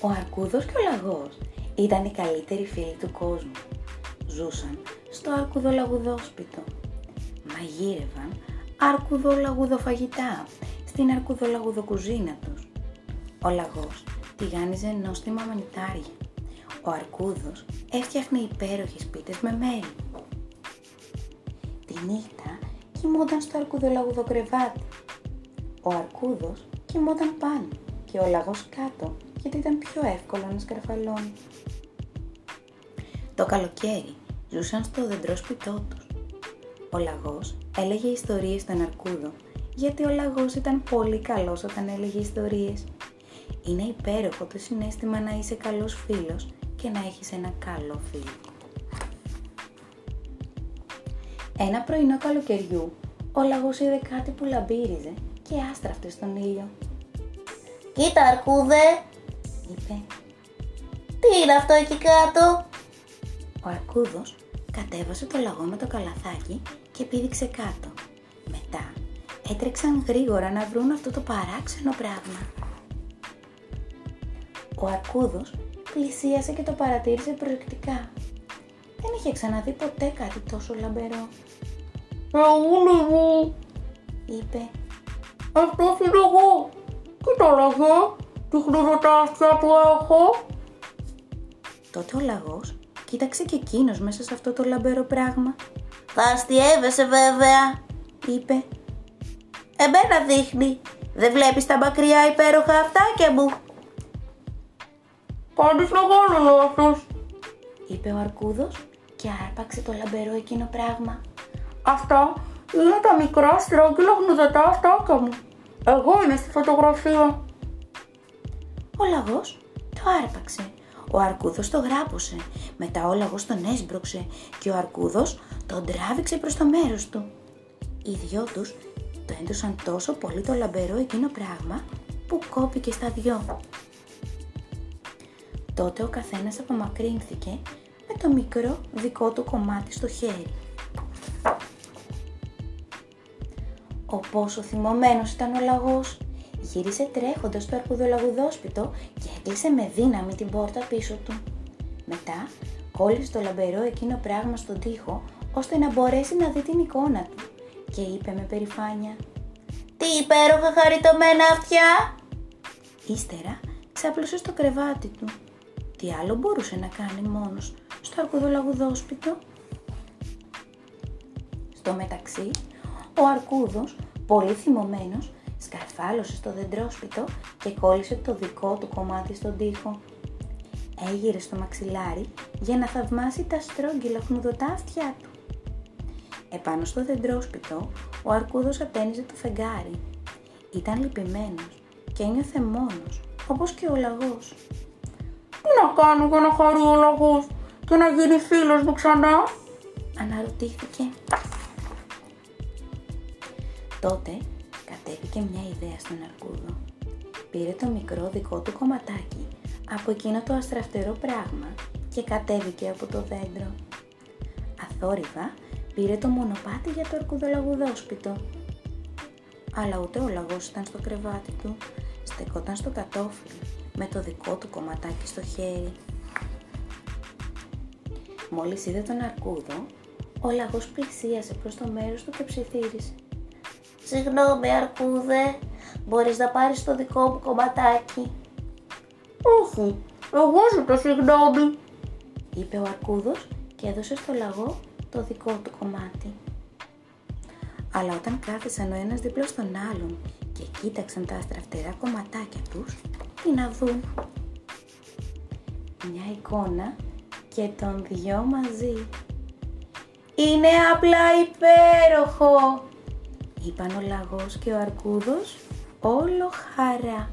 Ο Αρκούδος και ο Λαγός ήταν οι καλύτεροι φίλοι του κόσμου. Ζούσαν στο αρκουδολαγουδόσπιτο. Μαγείρευαν αρκουδολαγουδοφαγητά στην αρκουδολαγουδοκουζίνα τους. Ο Λαγός τηγάνιζε νόστιμα μανιτάρια. Ο Αρκούδος έφτιαχνε υπέροχες πίτες με μέλι. Τη νύχτα κοιμόταν στο αρκουδολαγουδοκρεβάτι. Ο Αρκούδος κοιμόταν πάνω και ο Λαγός κάτω γιατί ήταν πιο εύκολο να σκαρφαλώνεις. Το καλοκαίρι ζούσαν στο δεντρόσπιτό τους. Ο Λαγός έλεγε ιστορίες στον Αρκούδο γιατί ο Λαγός ήταν πολύ καλός όταν έλεγε ιστορίες. Είναι υπέροχο το συνέστημα να είσαι καλός φίλος και να έχεις ένα καλό φίλο. Ένα πρωινό καλοκαιριού, ο Λαγός είδε κάτι που λαμπύριζε και άστραφτε στον ήλιο. «Κοίτα Αρκούδε», είπε. «Τι είναι αυτό εκεί κάτω» Ο Αρκούδος κατέβασε το λαγό με το καλαθάκι και πήδηξε κάτω. Μετά έτρεξαν γρήγορα να βρουν αυτό το παράξενο πράγμα. Ο Αρκούδος πλησίασε και το παρατήρησε προσεκτικά. Δεν είχε ξαναδεί ποτέ κάτι τόσο λαμπερό. «Αγούλη μου», Είπε, αυτό είναι εγώ. Κοίτα λαγέ, τι χρυσοτάστια του έχω. τότε ο λαγός κοίταξε και εκείνος μέσα σε αυτό το λαμπερό πράγμα. Θα αστιεύεσαι βέβαια. Είπε, Εμένα δείχνει. Δεν βλέπεις τα μακριά υπέροχα αυτάκια μου. Κάνεις μεγάλο λάθος. είπε ο Αρκούδος και άρπαξε το λαμπερό εκείνο πράγμα. Αυτά είναι τα μικρά στρόγγυλα γνουδατά αυτάκια μου. Εγώ είμαι στη φωτογραφία. Ο λαγός το άρπαξε. Ο Αρκούδος το γράπωσε. Μετά ο λαγός τον έσπρωξε και ο Αρκούδος τον τράβηξε προς το μέρος του. Οι δυο τους το έντοσαν τόσο πολύ το λαμπερό εκείνο πράγμα που κόπηκε στα δυο. Τότε ο καθένας απομακρύνθηκε με το μικρό δικό του κομμάτι στο χέρι. Ο πόσο θυμωμένος ήταν ο λαγός. Γύρισε τρέχοντας στο αρκουδολαγουδόσπιτο και έκλεισε με δύναμη την πόρτα πίσω του. Μετά κόλλησε το λαμπερό εκείνο πράγμα στον τοίχο ώστε να μπορέσει να δει την εικόνα του και είπε με περηφάνεια Τι υπέροχα χαριτωμένα αυτιά. Ύστερα ξάπλωσε στο κρεβάτι του. Τι άλλο μπορούσε να κάνει μόνος στο αρκουδολαγουδόσπιτο; Στο μεταξύ, ο Αρκούδος, πολύ θυμωμένος, σκαρφάλωσε στο δεντρόσπιτο και κόλλησε το δικό του κομμάτι στον τοίχο. Έγειρε στο μαξιλάρι για να θαυμάσει τα στρόγγυλα χνουδωτά αυτιά του. Επάνω στο δεντρόσπιτο, ο Αρκούδος ατένιζε το φεγγάρι. Ήταν λυπημένος και ένιωθε μόνος, όπως και ο λαγός. Τι να κάνω για να χαρεί ο λαγός και να γίνει φίλος μου ξανά. Αναρωτήθηκε. Τότε κατέβηκε μια ιδέα στον Αρκούδο. Πήρε το μικρό δικό του κομματάκι από εκείνο το αστραφτερό πράγμα και κατέβηκε από το δέντρο. Αθόρυβα πήρε το μονοπάτι για το αρκουδολαγουδόσπιτο. Αλλά ούτε ο λαγός ήταν στο κρεβάτι του, στεκόταν στο κατόφλι με το δικό του κομματάκι στο χέρι. Μόλις είδε τον αρκούδο, ο λαγός πλησίασε προς το μέρος του και ψιθύρισε. Συγγνώμη Αρκούδε, μπορείς να πάρεις το δικό μου κομματάκι. Όχι, εγώ ζητώ συγγνώμη. είπε ο Αρκούδος και έδωσε στο λαγό το δικό του κομμάτι. Αλλά όταν κάθισαν ο ένας δίπλα στον άλλον και κοίταξαν τα αστραφτερά κομματάκια τους, τι να δουν. Μια εικόνα και τον δυο μαζί. Είναι απλά υπέροχο. Είπαν ο λαγός και ο αρκούδος όλο χαρά.